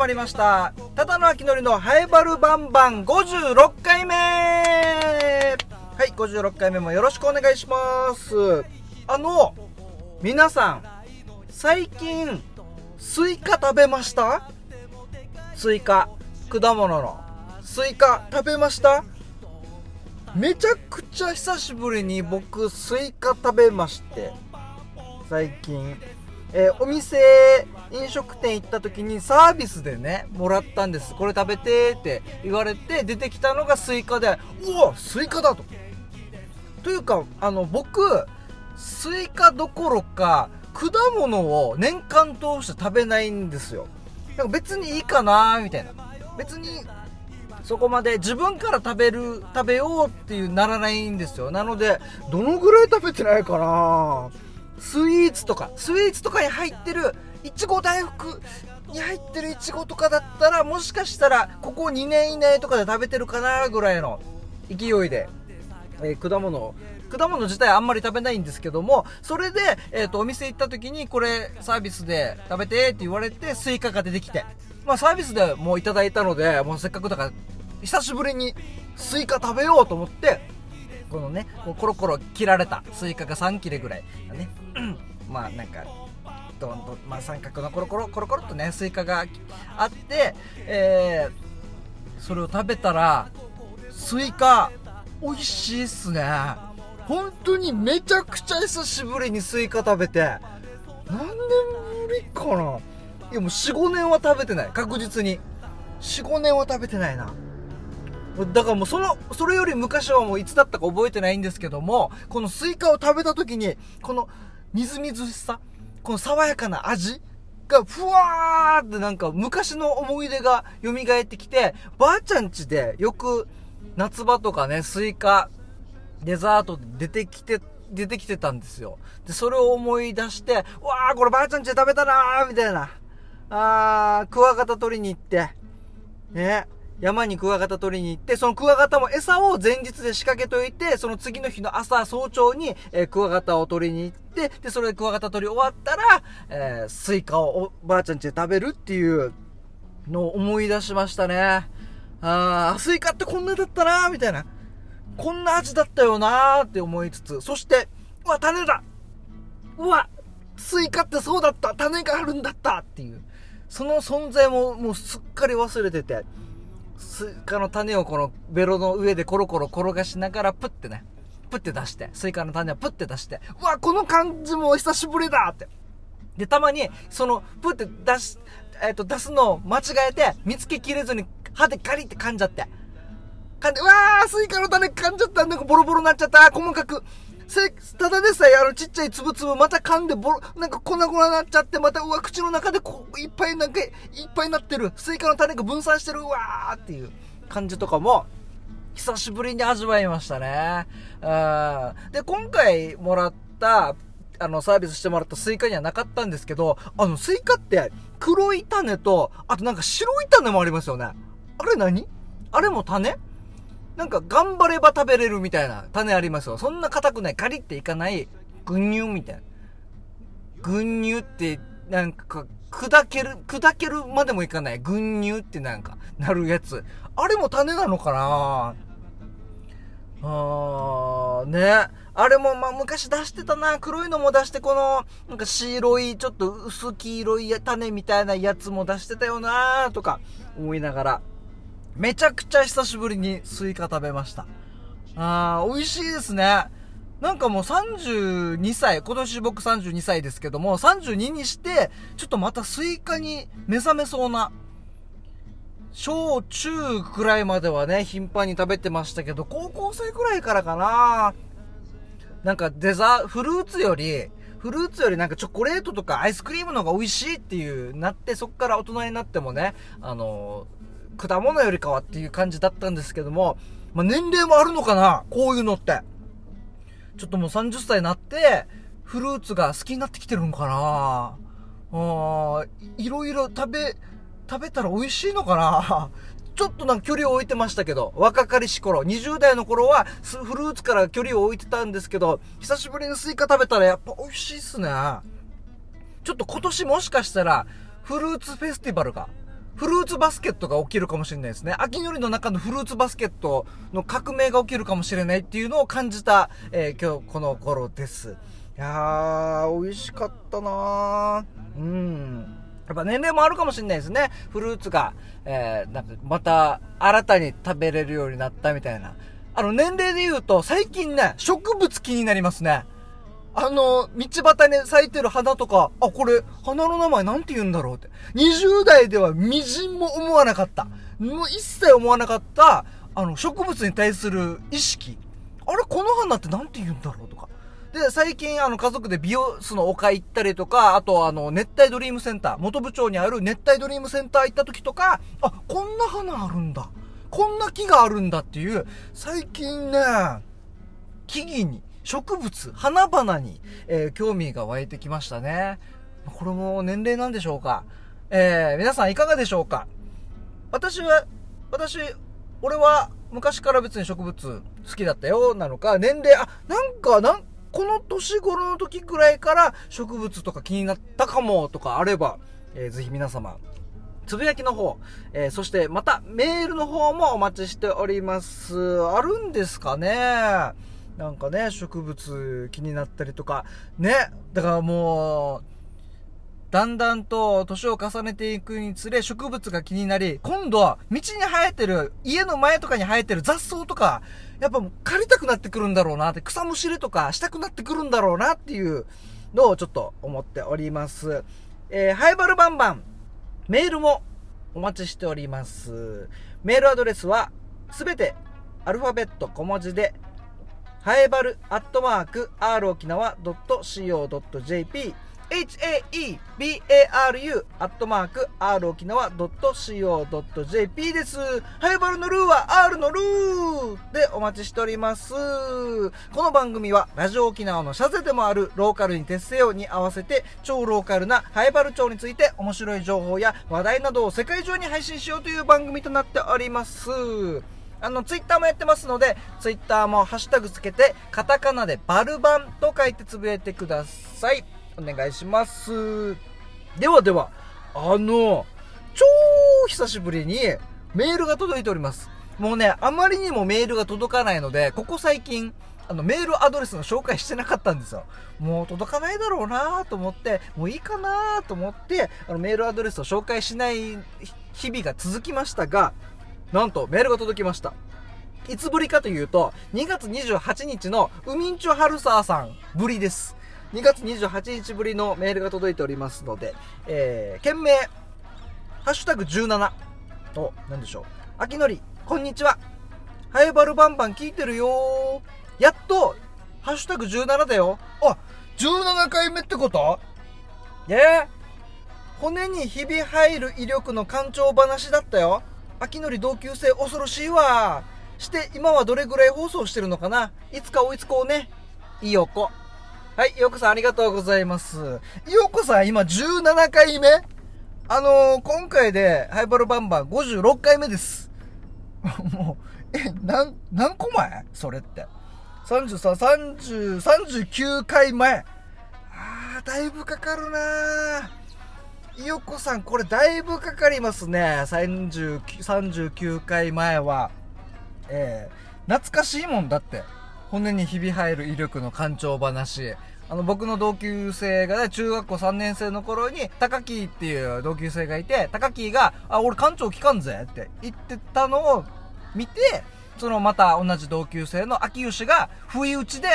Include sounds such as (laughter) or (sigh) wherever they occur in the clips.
まりました。ただの秋のりのハエバルバンバン56回目はい、56回目もよろしくお願いします。あの、皆さん、最近、スイカ食べました？スイカ、果物の。スイカ食べました？めちゃくちゃ久しぶりに僕スイカ食べまして最近えーお店飲食店行った時にサービスでねもらったんです。これ食べてって言われて出てきたのがスイカでうわスイカだと。というかあの僕スイカどころか果物を年間通して食べないんですよ。なんか別にいいかなみたいな。別にそこまで自分から食べる食べようっていうならないんですよ。なのでどのぐらい食べてないかな。スイーツとかスイーツとかに入ってるいちご大福に入ってるいちごとかだったらもしかしたらここ2年以内とかで食べてるかなぐらいの勢いで、えー果物を。果物自体あんまり食べないんですけどもそれで、えー、とお店行った時にこれサービスで食べてって言われてスイカが出てきて。まあサービスでもういただいたのでもうせっかくだから久しぶりにスイカ食べようと思ってこのねこうコロコロ切られたスイカが3切れぐらいね。まあなんかどんどん、まあ、三角のコロコロコロコロっとねスイカがあって、えーそれを食べたらスイカ美味しいっすね。本当にめちゃくちゃ久しぶりにスイカ食べて何年ぶりかな。いやもう45年は食べてない。確実に。45年は食べてないな。だからもうその、それより昔はもういつだったか覚えてないんですけども、このスイカを食べた時に、このみずみずしさ、この爽やかな味がふわーってなんか昔の思い出が蘇ってきて、ばあちゃん家でよく夏場とかね、スイカ、デザート出てきて、出てきてたんですよ。で、それを思い出して、わーこればあちゃん家で食べたなーみたいな。あー、クワガタ取りに行って、ね、山にクワガタ取りに行って、そのクワガタも餌を前日で仕掛けといて、その次の日の朝早朝に、えークワガタを取りに行って、で、それでクワガタ取り終わったら、えースイカをおばあちゃん家で食べるっていうのを思い出しましたね。あー、スイカってこんなだったなーみたいな。こんな味だったよなーって思いつつ、そして、うわ、種だうわ、スイカってそうだった種があるんだったっていう。その存在ももうすっかり忘れてて、スイカの種をこのベロの上でコロコロ転がしながらプッてね、プッて出して、スイカの種をプッて出して、うわ、この感じも久しぶりだって。で、たまに、その、プッて出し、えっ、と、出すのを間違えて、見つけきれずに歯でガリって噛んじゃって。噛んで、うわー、スイカの種噛んじゃった。なんかボロボロになっちゃった。細かく。せ、ただでさえ、あの、ちっちゃいつぶつぶ、また噛んで、ボロ、なんか粉々になっちゃって、また、うわ、口の中でこう、いっぱい、なんか、いっぱいになってる。スイカの種が分散してる、うわーっていう感じとかも、久しぶりに味わいましたね。うん。で、今回もらった、あの、サービスしてもらったスイカにはなかったんですけど、あの、スイカって、黒い種と、あとなんか白い種もありますよね。あれ何？あれも種？なんか頑張れば食べれるみたいな種ありますよ。そんな硬くない、ガリっていかない、群乳みたいな。群乳って、なんか、砕ける、砕けるまでもいかない。群乳ってなんか、なるやつ。あれも種なのかな？あー、ね。あれも、まあ、昔出してたな。黒いのも出して、この、なんか白い、ちょっと薄黄色い種みたいなやつも出してたよなとか、思いながら。めちゃくちゃ久しぶりにスイカ食べました。あー、美味しいですね。なんかもう32歳、今年僕32歳ですけども、32にして、ちょっとまたスイカに目覚めそうな、小中くらいまではね、頻繁に食べてましたけど、高校生くらいからかななんかデザ、フルーツより、フルーツよりなんかチョコレートとかアイスクリームの方が美味しいっていうなって、そっから大人になってもね、あの果物よりかはっていう感じだったんですけども、まあ、年齢もあるのかなこういうのって。ちょっともう30歳になって、フルーツが好きになってきてるんかなあーいろいろ食べ、食べたら美味しいのかな (laughs) ちょっとなんか距離を置いてましたけど、若かりし頃、20代の頃はフルーツから距離を置いてたんですけど、久しぶりにスイカ食べたらやっぱ美味しいっすね。ちょっと今年もしかしたら、フルーツフェスティバルが、フルーツバスケットが起きるかもしれないですね。秋のりの中のフルーツバスケットの革命が起きるかもしれないっていうのを感じた、えー、今日この頃です。いやー、美味しかったなうん。やっぱ年齢もあるかもしれないですね。フルーツが、えー、なんかまた新たに食べれるようになったみたいな。あの年齢で言うと最近ね、植物気になりますね。あの、道端に咲いてる花とか、あ、これ、花の名前なんて言うんだろうって。20代では微塵も思わなかった。もう一切思わなかった、あの、植物に対する意識。あれ、この花ってなんて言うんだろうとか。で、最近、あの、家族で美容室の丘行ったりとか、あと、あの、熱帯ドリームセンター、元部長にある熱帯ドリームセンター行った時とか、あ、こんな花あるんだ。こんな木があるんだっていう、最近ね、木々に、植物、花々に、えー、興味が湧いてきましたね。これも年齢なんでしょうか？えー、皆さんいかがでしょうか？私は、私、俺は昔から別に植物好きだったよ、なのか、年齢、あ、なんか、なん、この年頃の時くらいから植物とか気になったかもとかあれば、えー、ぜひ皆様、つぶやきの方、えー、そしてまたメールの方もお待ちしております。あるんですかね？なんかね、植物気になったりとか、ね、だからもう、だんだんと年を重ねていくにつれ植物が気になり、今度は道に生えてる、家の前とかに生えてる雑草とか、やっぱもう借りたくなってくるんだろうなって、草むしりとかしたくなってくるんだろうなっていうのをちょっと思っております。えー、ハイバルバンバン、メールもお待ちしております。メールアドレスはすべてアルファベット小文字でハエバルアットマーク r 沖縄 .co.jp haebaru アットマーク r 沖縄 .co.jp です。ハエバルのルーは R のルーでお待ちしております。この番組はラジオ沖縄のシャゼでもあるローカルに徹せよに合わせて超ローカルなハエバル町について面白い情報や話題などを世界中に配信しようという番組となっております。あの、ツイッターもやってますので、ツイッターもハッシュタグつけて、カタカナでバルバンと書いてつぶやいてください。お願いします。ではでは、あの、超久しぶりにメールが届いております。もうね、あまりにもメールが届かないので、ここ最近、あの、メールアドレスの紹介してなかったんですよ。もう届かないだろうなと思って、もういいかなと思って、あの、メールアドレスを紹介しない日々が続きましたが、なんとメールが届きました。いつぶりかというと、2月28日のウミンチョハルサーさんぶりです。2月28日ぶりのメールが届いておりますので、えー、件名、ハッシュタグ17と、なんでしょう。秋のり、こんにちは。ハエバルバンバン聞いてるよやっと、ハッシュタグ17だよ。あ、17回目ってこと？えー、骨にひび入る威力の干潮話だったよ。秋のり同級生恐ろしいわ。して今はどれぐらい放送してるのかな？いつか追いつこうね。いよこ。はい、よこさんありがとうございます。よこさん今17回目あのー、今回でハイバルバンバン56回目です。(laughs) もう、え、なん、何個前？それって。33、30、39回前。あー、だいぶかかるなー。いよこさん、これだいぶかかりますね。39, 39回前は。えー、懐かしいもんだって。骨にひび入る威力の艦長話。あの、僕の同級生がね、中学校3年生の頃に、高木っていう同級生がいて、高木が、あ、俺艦長聞かんぜって言ってたのを見て、そのまた同じ同級生の秋吉が、不意打ちで、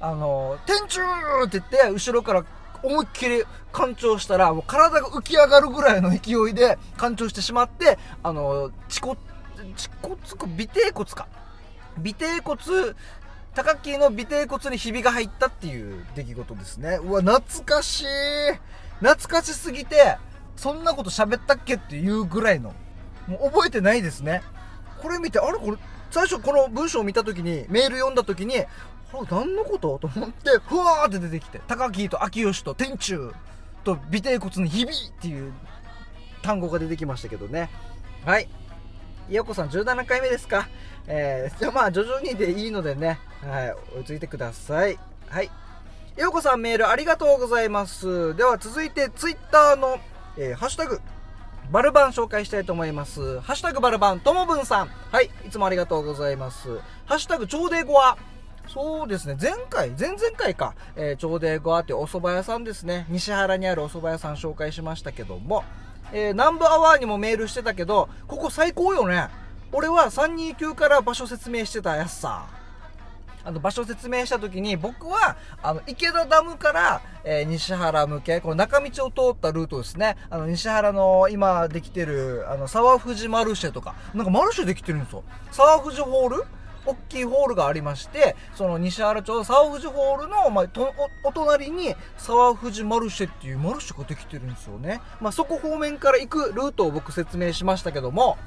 あの、天中って言って、後ろから思いっきり干潮したら、もう体が浮き上がるぐらいの勢いで干潮してしまって、あの、恥骨、恥骨か、尾低骨か。尾低骨、高木の尾低骨にひびが入ったっていう出来事ですね。うわ、懐かしい。懐かしすぎて、そんなこと喋ったっけっていうぐらいの。もう覚えてないですね。これ見て、あれこれ、最初この文章を見た時に、メール読んだ時に、何のことと思って、ふわーって出てきて、高木と秋吉と天中と尾低骨にひびっていう単語が出てきましたけどね。はい。いよこさん17回目ですかえー、じゃあまあ徐々にでいいのでね、はい、追いついてください。はい。ようこさんメールありがとうございます。では続いてツイッターの、えー、ハッシュタグ、バルバン紹介したいと思います。ハッシュタグバルバン、ともぶんさん。はい、いつもありがとうございます。ハッシュタグ、ちょうでごわ。そうですね、前回、前々回か、えー、ちょうでごわってお蕎麦屋さんですね。西原にあるお蕎麦屋さん紹介しましたけども、えー、南部アワーにもメールしてたけど、ここ最高よね。俺は329から場所説明してたやつさ。あの場所説明した時に僕はあの池田ダムから、えー、西原向けこの中道を通ったルートですねあの西原の今できてるあの沢藤マルシェとかなんかマルシェできてるんですよ沢藤ホール大きいホールがありましてその西原町沢藤ホールの、まあ、とお隣に沢藤マルシェっていうマルシェができてるんですよね、まあ、そこ方面から行くルートを僕説明しましたけども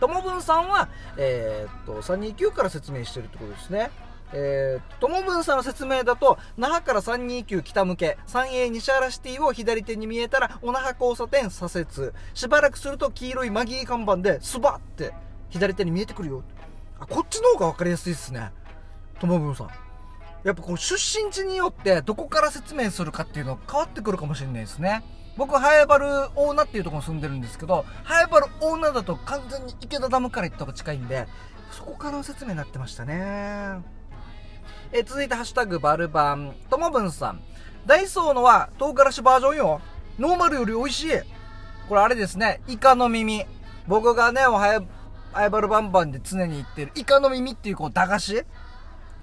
ともぶんさんは、えー、っと、329から説明してるってことですね。えー、ともぶんさんの説明だと、那覇から329北向け、三栄西原シティを左手に見えたら、お那覇交差点左折。しばらくすると黄色いマギー看板で、スバって左手に見えてくるよ。あ、こっちの方が分かりやすいですね。ともぶんさん。やっぱこう出身地によってどこから説明するかっていうの変わってくるかもしれないですね。僕、ハエバル大名っていうところに住んでるんですけど、ハエバル大名だと完全に池田ダムから行った方が近いんで、そこからの説明になってましたね。え続いて、ハッシュタグバルバン、ともぶんさん。ダイソーのは唐辛子バージョンよ。ノーマルより美味しい。これあれですね、イカの耳。僕がね、ハエ、ハエバルバンバンで常に言ってるイカの耳っていうこう駄菓子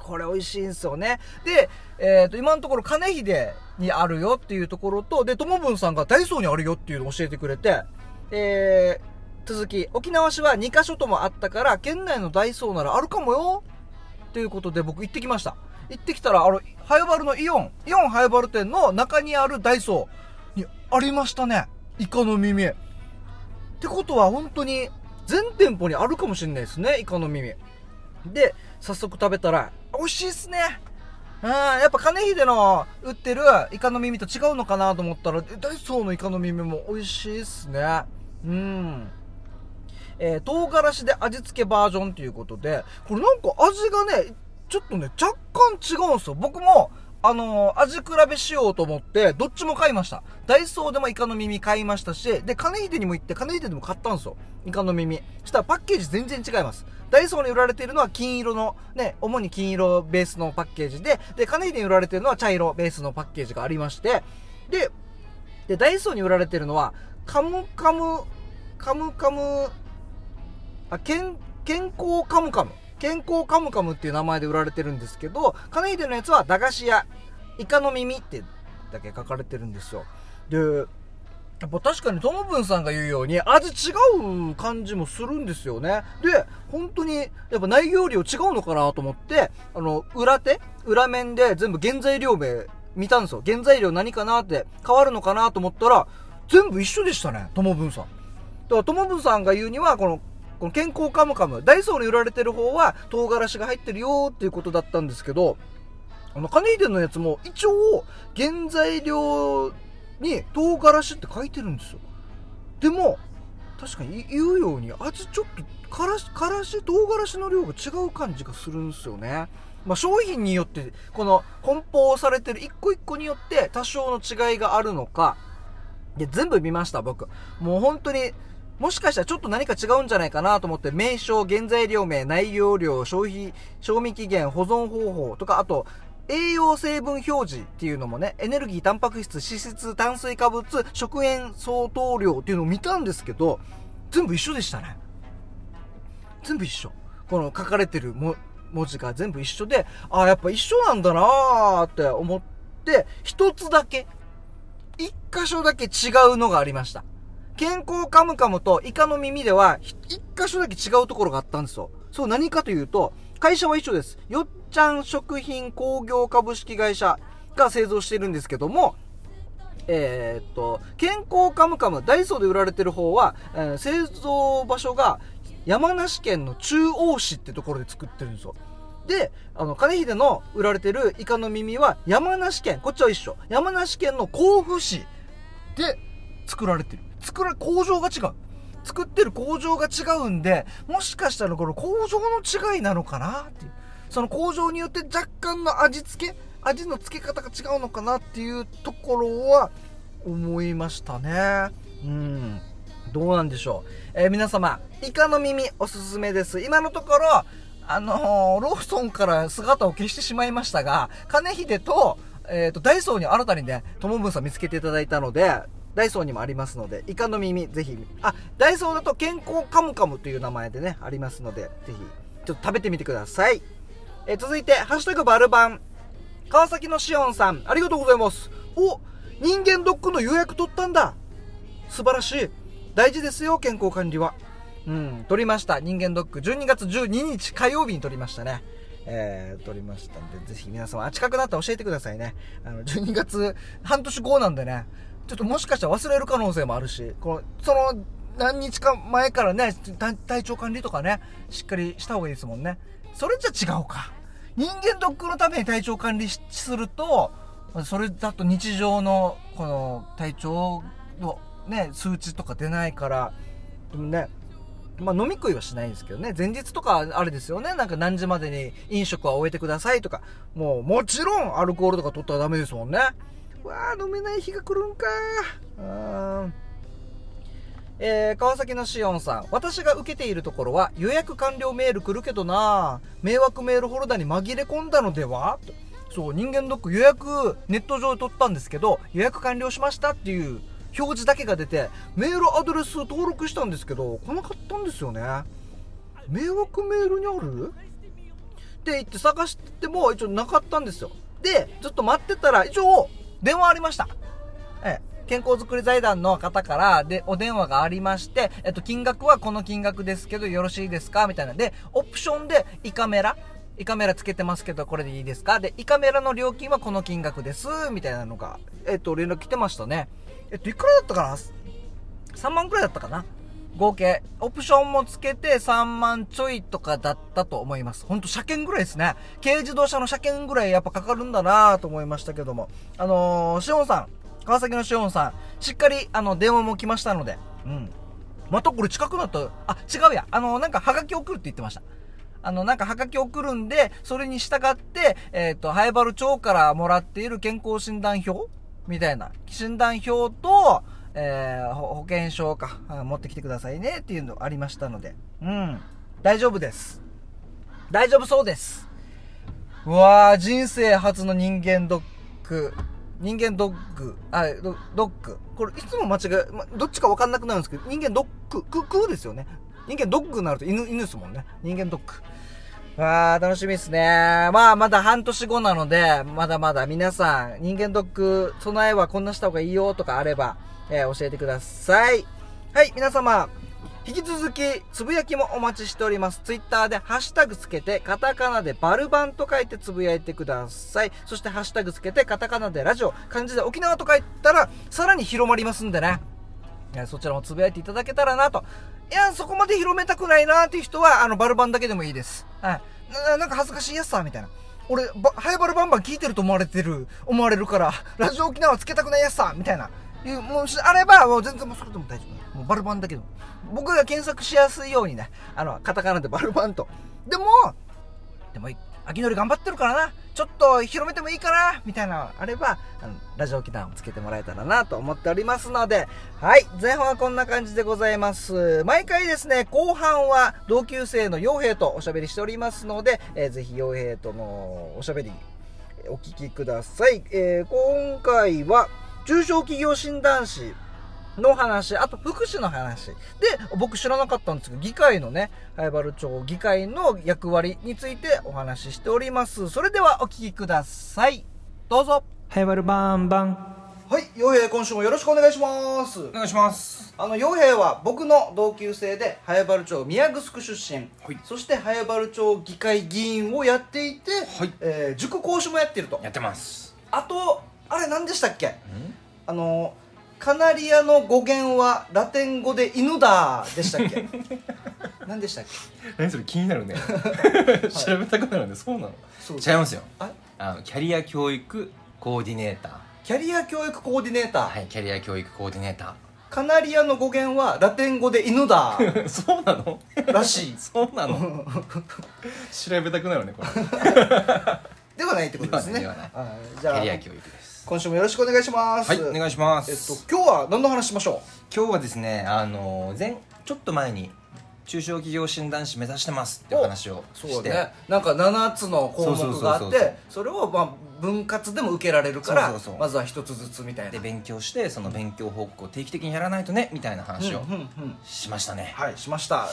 これ美味しいんすよね。で、えっ、ー、と、今のところ金秀にあるよっていうところと、で、ともぶんさんがダイソーにあるよっていうのを教えてくれて、えー、続き、沖縄市は2カ所ともあったから、県内のダイソーならあるかもよということで僕行ってきました。行ってきたら、あの、ハイバルのイオン、イオンハイバル店の中にあるダイソーにありましたね。イカの耳。ってことは本当に全店舗にあるかもしれないですね、イカの耳。で、早速食べたら、美味しいっすね。うん、やっぱ金秀の売ってるイカの耳と違うのかなと思ったら、ダイソーのイカの耳も美味しいっすね。うん。えー、唐辛子で味付けバージョンということで、これなんか味がね、ちょっとね、若干違うんすよ。僕も、あのー、味比べしようと思って、どっちも買いました。ダイソーでもイカの耳買いましたし、で、金秀にも行って、金秀でも買ったんですよ。イカの耳。そしたらパッケージ全然違います。ダイソーに売られているのは金色の、ね、主に金色ベースのパッケージで、で、金秀に売られているのは茶色ベースのパッケージがありまして、で、で、ダイソーに売られているのは、カムカム、カムカム、あ、健、健康カムカム。健康カムカムっていう名前で売られてるんですけど、金秀のやつは駄菓子屋、イカの耳ってだけ書かれてるんですよ。で、やっぱ確かにともぶんさんが言うように味違う感じもするんですよね。で、本当にやっぱ内容量違うのかなと思って、あの、裏手裏面で全部原材料名見たんですよ。原材料何かなって変わるのかなと思ったら、全部一緒でしたね、ともぶんさん。だからともぶんさんが言うには、この、この健康カムカム、ダイソーに売られてる方は唐辛子が入ってるよっていうことだったんですけど、あの、金秀のやつも一応原材料に唐辛子って書いてるんですよ。でも確かに言うように味ちょっとからしからし唐辛子の量が違う感じがするんですよね。まあ、商品によってこの梱包されてる一個一個によって多少の違いがあるのかで全部見ました僕。もう本当にもしかしたらちょっと何か違うんじゃないかなと思って名称原材料名内容量消費賞味期限保存方法とかあと栄養成分表示っていうのもね、エネルギー、タンパク質、脂質、炭水化物、食塩相当量っていうのを見たんですけど、全部一緒でしたね。全部一緒。この書かれてる文字が全部一緒で、ああ、やっぱ一緒なんだなーって思って、一つだけ、一箇所だけ違うのがありました。健康カムカムとイカの耳では、一箇所だけ違うところがあったんですよ。そう、何かというと、会社は一緒です。よっちゃん食品工業株式会社が製造してるんですけども、えー、っと、健康カムカム、ダイソーで売られてる方は、えー、製造場所が山梨県の中央市ってところで作ってるんですよ。で、あの、金秀の売られてるイカの耳は山梨県、こっちは一緒。山梨県の甲府市で作られてる。作ら、工場が違う。作ってる工場が違うんで、もしかしたらこの工場の違いなのかな？っていう。その工場によって若干の味付け、味の付け方が違うのかなっていうところは思いましたね。うん。どうなんでしょう。えー皆様、イカの耳おすすめです。今のところ、あのーローソンから姿を消してしまいましたが、金秀と、えっ、と、ダイソーに新たにね、ともぶんさん見つけていただいたので、ダイソーにもありますので、イカの耳、ぜひ、あ、ダイソーだと健康カムカムという名前でね、ありますので、ぜひ、ちょっと食べてみてください。え続いて、ハッシュタグバルバン。川崎のしおんさん、ありがとうございます。お、人間ドックの予約取ったんだ。素晴らしい。大事ですよ、健康管理は。うん、取りました。人間ドック。12月12日火曜日に取りましたね。えー、取りましたんで、ぜひ皆様、近くなったら教えてくださいね。あの、12月、半年後なんでね、ちょっともしかしたら忘れる可能性もあるし、この、その、何日か前からね、体調管理とかね、しっかりした方がいいですもんね。それじゃ違うか。人間ドックのために体調管理すると、それだと日常の、この、体調のね、数値とか出ないから、でもね、まあ飲み食いはしないんですけどね、前日とかあれですよね、なんか何時までに飲食は終えてくださいとか、もうもちろんアルコールとか取ったらダメですもんね。わあ飲めない日が来るんかうん。えー、川崎のしおんさん。私が受けているところは予約完了メール来るけどな迷惑メールフォルダーに紛れ込んだのでは？とそう、人間ドック予約ネット上で取ったんですけど、予約完了しましたっていう表示だけが出て、メールアドレス登録したんですけど、来なかったんですよね。迷惑メールにある？って言って探しても一応なかったんですよ。で、ずっと待ってたら一応電話ありました。ええ。健康づくり財団の方からでお電話がありまして、えっと、金額はこの金額ですけどよろしいですか？みたいな。で、オプションで胃カメラ胃カメラつけてますけどこれでいいですか？で、胃カメラの料金はこの金額です。みたいなのが、えっと、連絡来てましたね。えっと、いくらだったかな ?3 万くらいだったかな？合計。オプションもつけて3万ちょいとかだったと思います。ほんと車検ぐらいですね。軽自動車の車検ぐらいやっぱかかるんだなと思いましたけども。あのー、しおんさん、川崎のしおんさん、しっかりあの、電話も来ましたので、うん。またこれ近くなった、あ、違うや。あのー、なんかハガキ送るって言ってました。あの、なんか、はがき送るんで、それに従って、えっ、と、ハイバル町からもらっている健康診断表みたいな。診断表と、えー、保険証か、持ってきてくださいねっていうのありましたので。うん。大丈夫です。大丈夫そうです。うわー、人生初の人間ドック。人間ドッグ。あ、ドドッグ。これ、いつも間違え、ま、どっちかわかんなくなるんですけど、人間ドッグ、ク、クですよね。人間ドッグになると犬、犬ですもんね。人間ドッグ。わあ、楽しみですね。まあ、まだ半年後なので、まだまだ皆さん、人間ドック備えはこんなした方がいいよとかあれば、えー教えてください。はい、皆様、引き続き、つぶやきもお待ちしております。ツイッターでハッシュタグつけて、カタカナでバルバンと書いてつぶやいてください。そしてハッシュタグつけて、カタカナでラジオ、漢字で沖縄と書いたら、さらに広まりますんでね。そちらもつぶやいていただけたらなと。いや、そこまで広めたくないなっていう人は、あの、バルバンだけでもいいです。はい。なんか恥ずかしいやつさ、みたいな。俺、ハイバルバンバン聞いてると思われてる、思われるから、ラジオ沖縄つけたくないやつさ、みたいな。いう、もし、あれば、もう全然もうそれでも大丈夫。もうバルバンだけでも。僕が検索しやすいようにね、あの、カタカナでバルバンと。でも、でも、秋のり頑張ってるからな。ちょっと広めてもいいかなみたいなのあれば、あの、ラジオ機能をつけてもらえたらなと思っておりますので、はい。前半はこんな感じでございます。毎回ですね、後半は同級生の傭兵とおしゃべりしておりますので、えーぜひ傭兵とのおしゃべり、お聞きください。えー今回は、中小企業診断士の話、あと福祉の話。で、僕知らなかったんですけど、議会のね、灰原町議会の役割についてお話ししております。それではお聞きください。どうぞ。ハイバルバンバンはい、洋平今週もよろしくお願いしますお。願いしますあの、洋平は僕の同級生で、早原町宮城出身、はいそして早原町議会議員をやっていて、はいえー塾講師もやってると。やってますあと、あれ何でしたっけ？あの、カナリアの語源はラテン語で犬だでしたっけ？(laughs) 何でしたっけ？何それ気になるね。調べたくなるねそうなの。そう違いますよ。あ？あのキャリア教育コーディネータキャリア教育コーディネーター、ーはいキャリア教育コーディネータカナリアの語源はラテン語で犬だ。ー (laughs) そうなの？らしい。(laughs) そうなの？調べたくなるねこれ。ではないってことですね。ではない。じゃあキャリア教育です今週もよろしくお願いします。はい、お願いしまえっす。と今日は何の話しましょ今日はですね、あの前ちょっと前に中小企業診断士目指してますっていう話をうして、ね。なんか7つの項目があっそうそうそうそうてそれをまあ分割でも受けられるからそうそうそう。まずは一つずつみたいな。で勉強してその勉強報告を定期的にやらないとねみたいな話をしましたね。はいしました。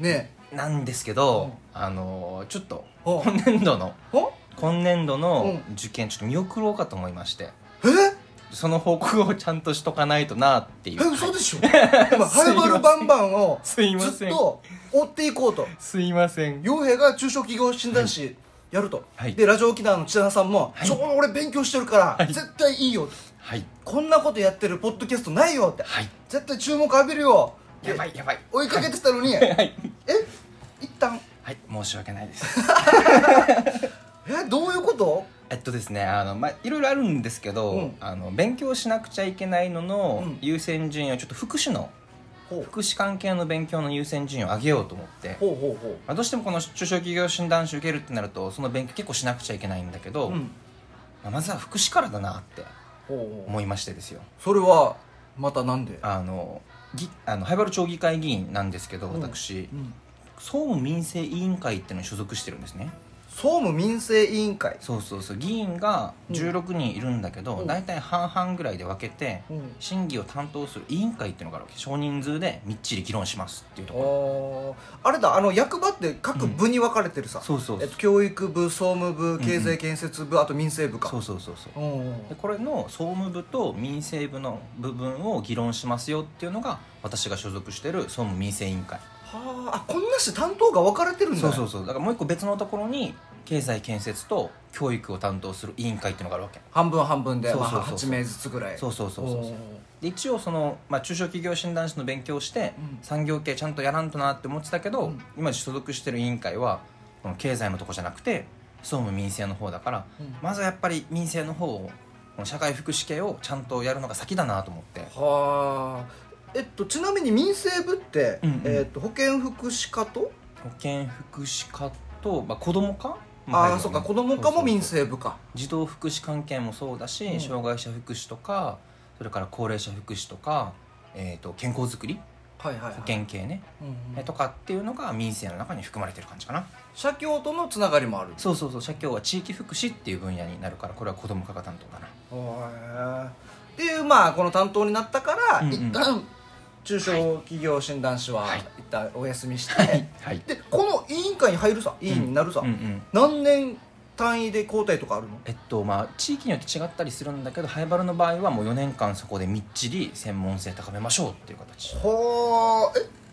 ね。なんですけど、あのちょっとお今年度のお今年度のう受験ちょっと見送ろうかと思いまして。え？その報告をちゃんとしとかないとなっていう。え嘘でしょ？今ハイバルバンバンをすいません。ずっと追っていこうと。すいません。傭兵が中小企業診断士やると、はい。でラジオ沖縄の千田さんも、はい。ちょ俺勉強してるから、はい。絶対いいよはい。こんなことやってるポッドキャストないよって、はい。絶対注目浴びるよ。やばいやばい。追いかけてたのに、はい。え？一旦。はい。申し訳ないです (laughs) えどういうこと？えっとですねあの、まあ、いろいろあるんですけど、うん。あの勉強しなくちゃいけないののうん。優先順位をちょっと福祉のほう。福祉関係の勉強の優先順位を上げようと思って、まあ、どうしてもこの中小企業診断士受けるってなるとその勉強結構しなくちゃいけないんだけど、う、うん、まあ、まずは福祉からだなって思いましてですよ。それはまたなんで？あのぎあの灰原町議会議員なんですけどうん。私、うん。総務民生委員会っていうのに所属してるんですね総務民生委員会。そうそうそう。議員が16人いるんだけど、うん。大体半々ぐらいで分けて、うん。審議を担当する委員会っていうのがあるわけ。少人数でみっちり議論しますっていうところ。あれだあの役場って各部に分かれてるさ、そうそうそう。えっと、教育部総務部経済建設部、あと民生部か。そうそうそうそう。うんうん。でこれの総務部と民生部の部分を議論しますよっていうのが私が所属してる総務民生委員会はあ。あこんなして担当が分かれてるんだ、ね、そうそうそう。だからもう一個別のところに経済建設と教育を担当する委員会っていうのがあるわけ。半分半分でそうそうそうまあ、8名ずつぐらい。そうそうそうそうで一応その、まあ、中小企業診断士の勉強をして、うん。産業系ちゃんとやらんとなって思ってたけど、うん。今所属してる委員会はこの経済のとこじゃなくて総務民生の方だから、うん。まずはやっぱり民生の方を社会福祉系をちゃんとやるのが先だなと思って。はあえっとちなみに民生部って、うんうん。えっと保健福祉課と、保健福祉課と、まあ、子供課ああそうか子供課も民生部か。児童福祉関係もそうだし、うん。障害者福祉とかそれから高齢者福祉とか、えー、と健康づくり？はいはい、はい、保険系ね、うんうん。えとかっていうのが民生の中に含まれてる感じかな。社協とのつながりもあるそうそうそう。社協は地域福祉っていう分野になるからこれは子ども課が担当だな。へえっていうまあこの担当になったから、うんうん。一旦中小企業診断士ははい。一旦お休みして、はい。でこの委員会に入るさ委員になるさ、うんうん。何年単位で交代とかあるの？えっとまあ地域によって違ったりするんだけどハイバルの場合はもう4年間そこでみっちり専門性高めましょうっていう形。はあ。え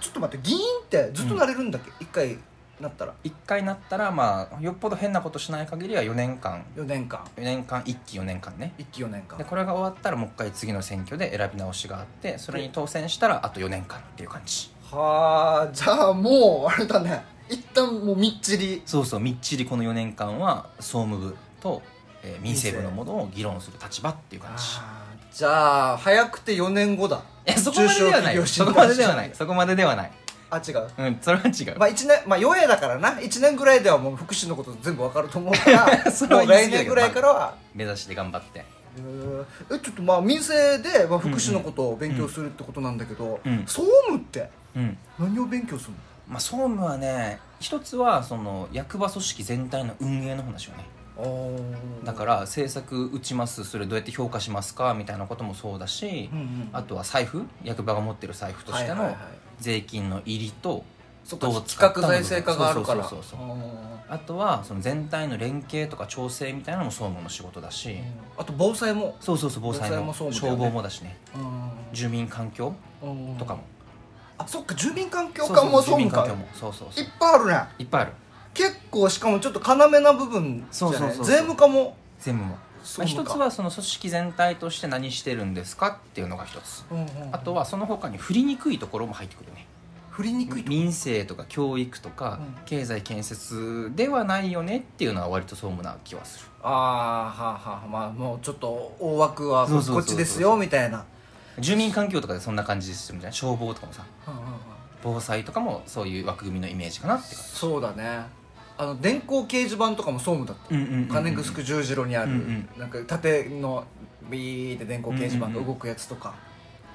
ちょっと待って議員ってずっとなれるんだっけ、一回なったら1回なったらまあよっぽど変なことしない限りは4年間。4年間。4年間1期4年間ね。一期4年間。でこれが終わったらもう一回次の選挙で選び直しがあってそれに当選したらあと4年間っていう感じ。はあじゃあもうあれだね。一旦もうみっちり。そうそうみっちりこの4年間は総務部と、えー民生部のものを議論する立場っていう感じ。じゃあ早くて4年後だ。えそこまでではない。そこまでではない。そこまでではないあ違う。うんそれは違う、まあ1年まあ4年だからな。1年ぐらいではもう福祉のこと全部わかると思うから。(laughs) それは来言い過ぎだけど年ぐらいからは。目指して頑張って。へーえちょっとまあ民生で、まあ、福祉のことを勉強するってことなんだけど、うん総務って？うん。何を勉強するの？まあ総務はね一つはその役場組織全体の運営の話をね。だから政策打ちますそれどうやって評価しますかみたいなこともそうだし、うんうん。あとは財布？役場が持ってる財布としてのはいはいはい税金の入りとそっかどう企画財政課があるから。そうそうそうああとはその全体の連携とか調整みたいなのも総務の仕事だし、ーあと防災も。そうそうそう防災も。消防もだしね。住民環境うんとかも。あそっか住民環境課も総務か。そうそうそう。いっぱいあるね。いっぱいある。結構しかもちょっと要な部分じゃそうそうそうそう。ない税務課も。全部も、まあ、一つはその組織全体として何してるんですかっていうのが一つ。うんうんあとはその他に振りにくいところも入ってくるね。振りにくいと民生とか教育とかうん。経済建設ではないよねっていうのは割と総務な気はする。ああはあはあまあもうちょっと大枠はそうそうそうそうこっちですよみたいな。住民環境とかでそんな感じするんじゃな。い消防とかもさうんうんうん。防災とかもそういう枠組みのイメージかなって感そうだねあの電光掲示板とかも総務だった。うんうんうんうん金城十字路にある、うんうん。なんか縦のビーって電光掲示板が動くやつとか、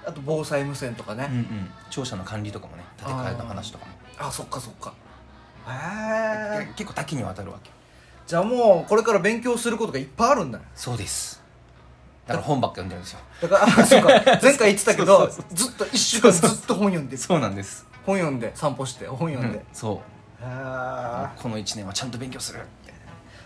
あと防災無線とかね、うんうん。庁舎の管理とかもね建て替えの話とかも。あそっかそっか。へえ結構多岐にわたるわけ。よじゃあもうこれから勉強することがいっぱいあるんだね。そうです。だから本ばっか読んでるんですよ。だからあ (laughs) そうか。前回言ってたけどそうそう。ずっと一週間ずっと本読んでる。そうなんです。本読んで散歩して本読んで、うんそうこの1年はちゃんと勉強する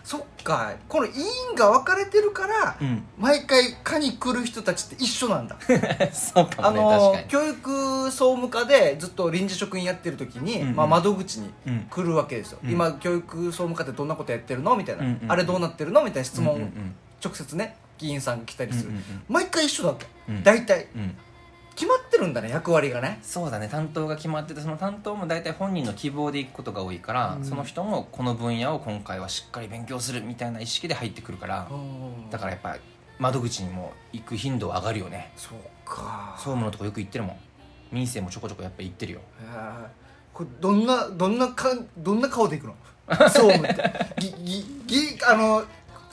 そっか。この委員が分かれてるから、うん。毎回課に来る人たちって一緒なんだ。(laughs) そうかあもねの確か教育総務課でずっと臨時職員やってる時に、うんうん。まあ、窓口にうん。来るわけですよ、うん。今教育総務課ってどんなことやってるの？みたいな、うんうん。うんあれどうなってるの？みたいな質問、うんうん直接ね議員さんが来たりする、うんうん毎回一緒だわけ、うん。大体。うんうん決まってるんだね役割がね。そうだね担当が決まっててその担当も大体本人の希望で行くことが多いから、うん。その人もこの分野を今回はしっかり勉強するみたいな意識で入ってくるから、だからやっぱ窓口にも行く頻度は上がるよね。そうか。総務のとこよく行ってるもん。民生もちょこちょこやっぱ行ってるよ。これどんなどんなかどんな顔でいくの？総務って。ぎぎぎあの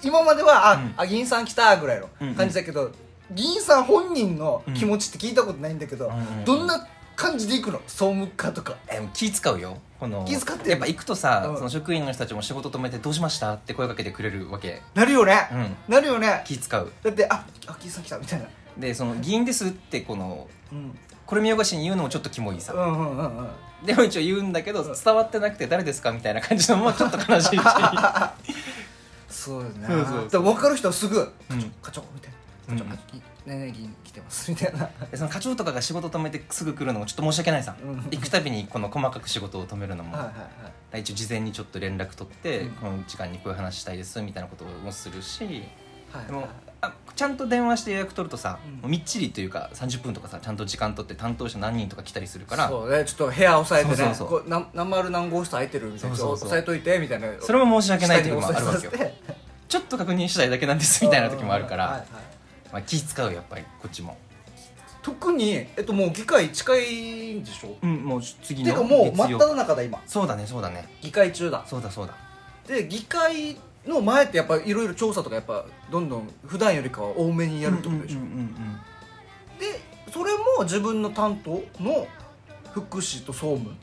今まではあ、うん。あ議員さん来たぐらいのうんうん。感じだけど、議員さん本人の気持ちって聞いたことないんだけど、どんな感じでいくの？総務課とか。え気使うよ。この気使ってやっぱ行くとさ、うん。その職員の人たちも仕事止めて「どうしました?」って声かけてくれるわけ。なるよね、うん。なるよね。気使う。だってああ議員さん来たみたいな、でその「議員です」ってこのうん、これ見よがしに言うのもちょっとキモいさ、うんうんうんうん。でも一応言うんだけど伝わってなくて誰ですかみたいな感じのもちょっと悲しいし。(laughs) そうよね。そうそうそう。で分かる人はすぐうん。課長みたいうんな課長、課長ねえねえ議員来てますみたいな。でその課長とかが仕事止めてすぐ来るのもちょっと申し訳ないさ、うん。行くたびにこの細かく仕事を止めるのも、はいはいはい。一応事前にちょっと連絡取って、うん。この時間にこういう話したいですみたいなこともするし。はいでもあちゃんと電話して予約取るとさ、うん。もうみっちりというか30分とかさちゃんと時間取って担当者何人とか来たりするから。そうねちょっと部屋押さえてねそうそうそう。何何丸何号室空いてるみたいなそう押さえといてみたいなそれも申し訳ない時もあるわけよ。ちょっと確認したいだけなんですみたいな時もあるから、はいはいまあ、気使うよやっぱりこっちも。特にえっともう議会近いんでしょ？うんもう次のてかもう真っ只中だ今。そうだねそうだね。議会中だ。そうだそうだ。で議会の前ってやっぱいろいろ調査とかやっぱどんどん普段よりかは多めにやるってことでしょ、うんうんうんうんでそれも自分の担当の福祉と総務。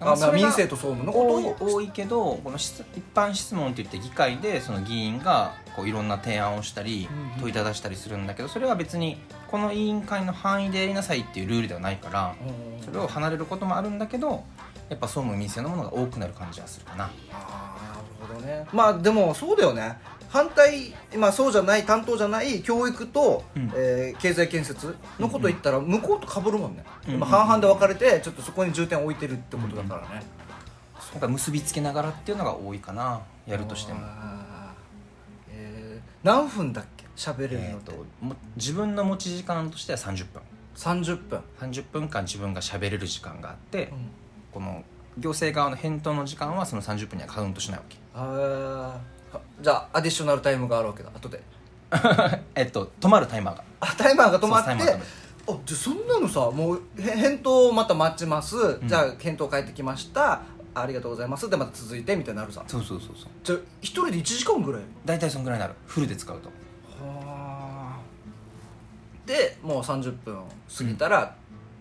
あまあ民生と総務のこと多いを多いけどこの質一般質問って言って議会でその議員がこういろんな提案をしたりうんうん。問いただしたりするんだけどそれは別にこの委員会の範囲でやりなさいっていうルールではないからうんそれを離れることもあるんだけどやっぱ総務民生のものが多くなる感じはするかな。ああなるほどね。まあでもそうだよね。反対、まあ、そうじゃない担当じゃない教育と、うん。えー経済建設のこと言ったら向こうと被るもんね、うんまあ、半々で分かれてちょっとそこに重点を置いてるってことだからね、なんか結びつけながらっていうのが多いかなやるとしても。何分だっけ？喋れるえー、のとも自分の持ち時間としては30分。30分、30分間自分が喋れる時間があって、うん。この行政側の返答の時間はその30分にはカウントしないわけ。あー。じゃあアディショナルタイムがあるわけだ。後で。(laughs) えっと止まるタイマーが。あタイマーが止まって。あじゃあそんなのさもうへ返答をまた待ちます、ん。じゃあ返答返ってきましたありがとうございます。でまた続いてみたいになるさ。そうそうそうそう。じゃあ一人で1時間ぐらい？大体そんぐらいになる。フルで使うと。はあ。でもう30分過ぎたら、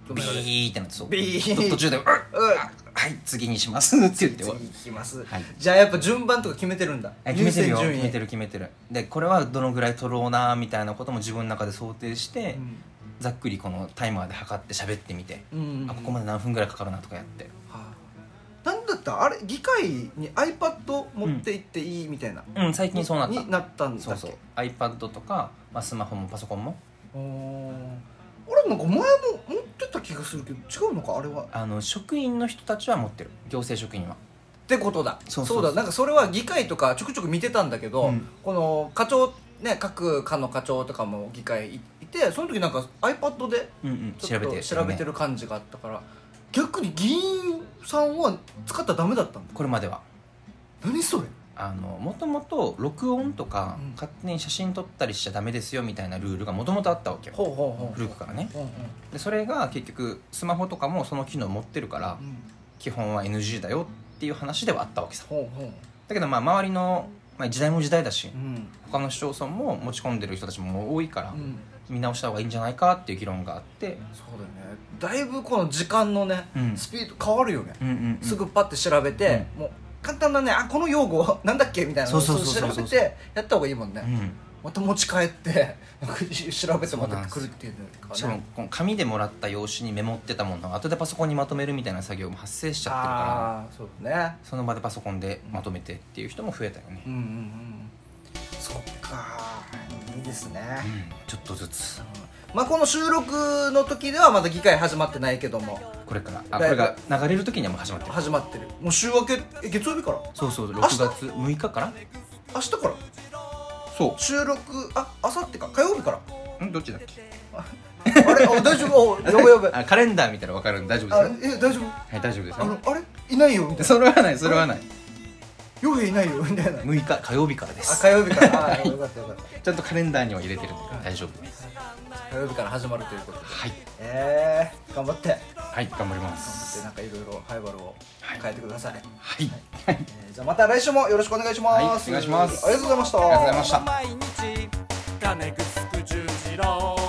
ビ止められる。ーってなってそう。ビー。途中で「うっうんはい次にします」って言って次行きます、はい。じゃあやっぱ順番とか決めてるんだ。え決めてるよ。優先順位。決めてる決めてる。でこれはどのぐらい取ろうなみたいなことも自分の中で想定して、ざっくりこのタイマーで測って喋ってみて、うん、うん。あここまで何分ぐらいかかるなとかやって。はあなんだったあれ議会に iPad 持って行っていいみたいな、うん。最近そうなった。になったんだっけ？そうそう。iPad とか、まあ、スマホもパソコンも。おー。俺なんか前も持ってた気がするけど違うのか？あれは。あの職員の人たちは持ってる。行政職員は。ってことだ。そうそうそう。だ。なんかそれは議会とかちょくちょく見てたんだけど、うん。この課長ね各課の課長とかも議会いてその時なんか iPad でうんうん。ちょっと調べて調べてる感じがあったから、逆に議員さんは使ったらダメだったこれまでは。何それ？あのもともと録音とか、うん。勝手に写真撮ったりしちゃダメですよみたいなルールがもともとあったわけよ。ほうほうほう古くからね。うんうんでそれが結局スマホとかもその機能持ってるからうん。基本は NG だよっていう話ではあったわけさ。ほうほう。だけどまあ周りの、まあ、時代も時代だしうん。他の市町村も持ち込んでる人たちも多いから、うん見直した方がいいんじゃないかっていう議論があって。そうだよね。だいぶこの時間のね、うん。スピード変わるよね、うんうんうん。すぐパッて調べて、もう簡単なねあこの用語 (laughs) なんだっけみたいなのを調べてやった方がいいもんね、うん。また持ち帰って (laughs) 調べてまた来るっていうのしかもこの紙でもらった用紙にメモってたもの。を後でパソコンにまとめるみたいな作業も発生しちゃってるから。そうだね。その場でパソコンでまとめてっていう人も増えたよね、うんうんうん。そっかいいですね、うんちょっとずつ。まあこの収録の時ではまだ議会始まってないけども。これから。あこれが流れる時にはもう始まってる。始まってる。もう週明けえ月曜日から？そうそう6明日？月6日から？明日から？そ収録あ明後日か？火曜日から？ううん？どっちだっけ？あれ？あ大丈夫？おやばいやばい。(laughs) あカレンダー見たら分かるんで大丈夫あですよ。え大丈夫？はい大丈夫ですよ。あのあれ？いないよみたいな。それはないそれはない傭兵いないよみたいな。6日火曜日からであす火曜日から。あよかったよかった。(laughs) ちゃんとカレンダーには入れてるんで大丈夫です。火曜日から始まるということで。はい。えー、頑張って。頑はい頑張りま張ってすなんかいろいろハイバルをはい。変えてください、はい。えーじゃあまた来週もよろしくお願いします、はいお願いします。ありがとうございました。ありがとうございました。毎日金ぐすく十字路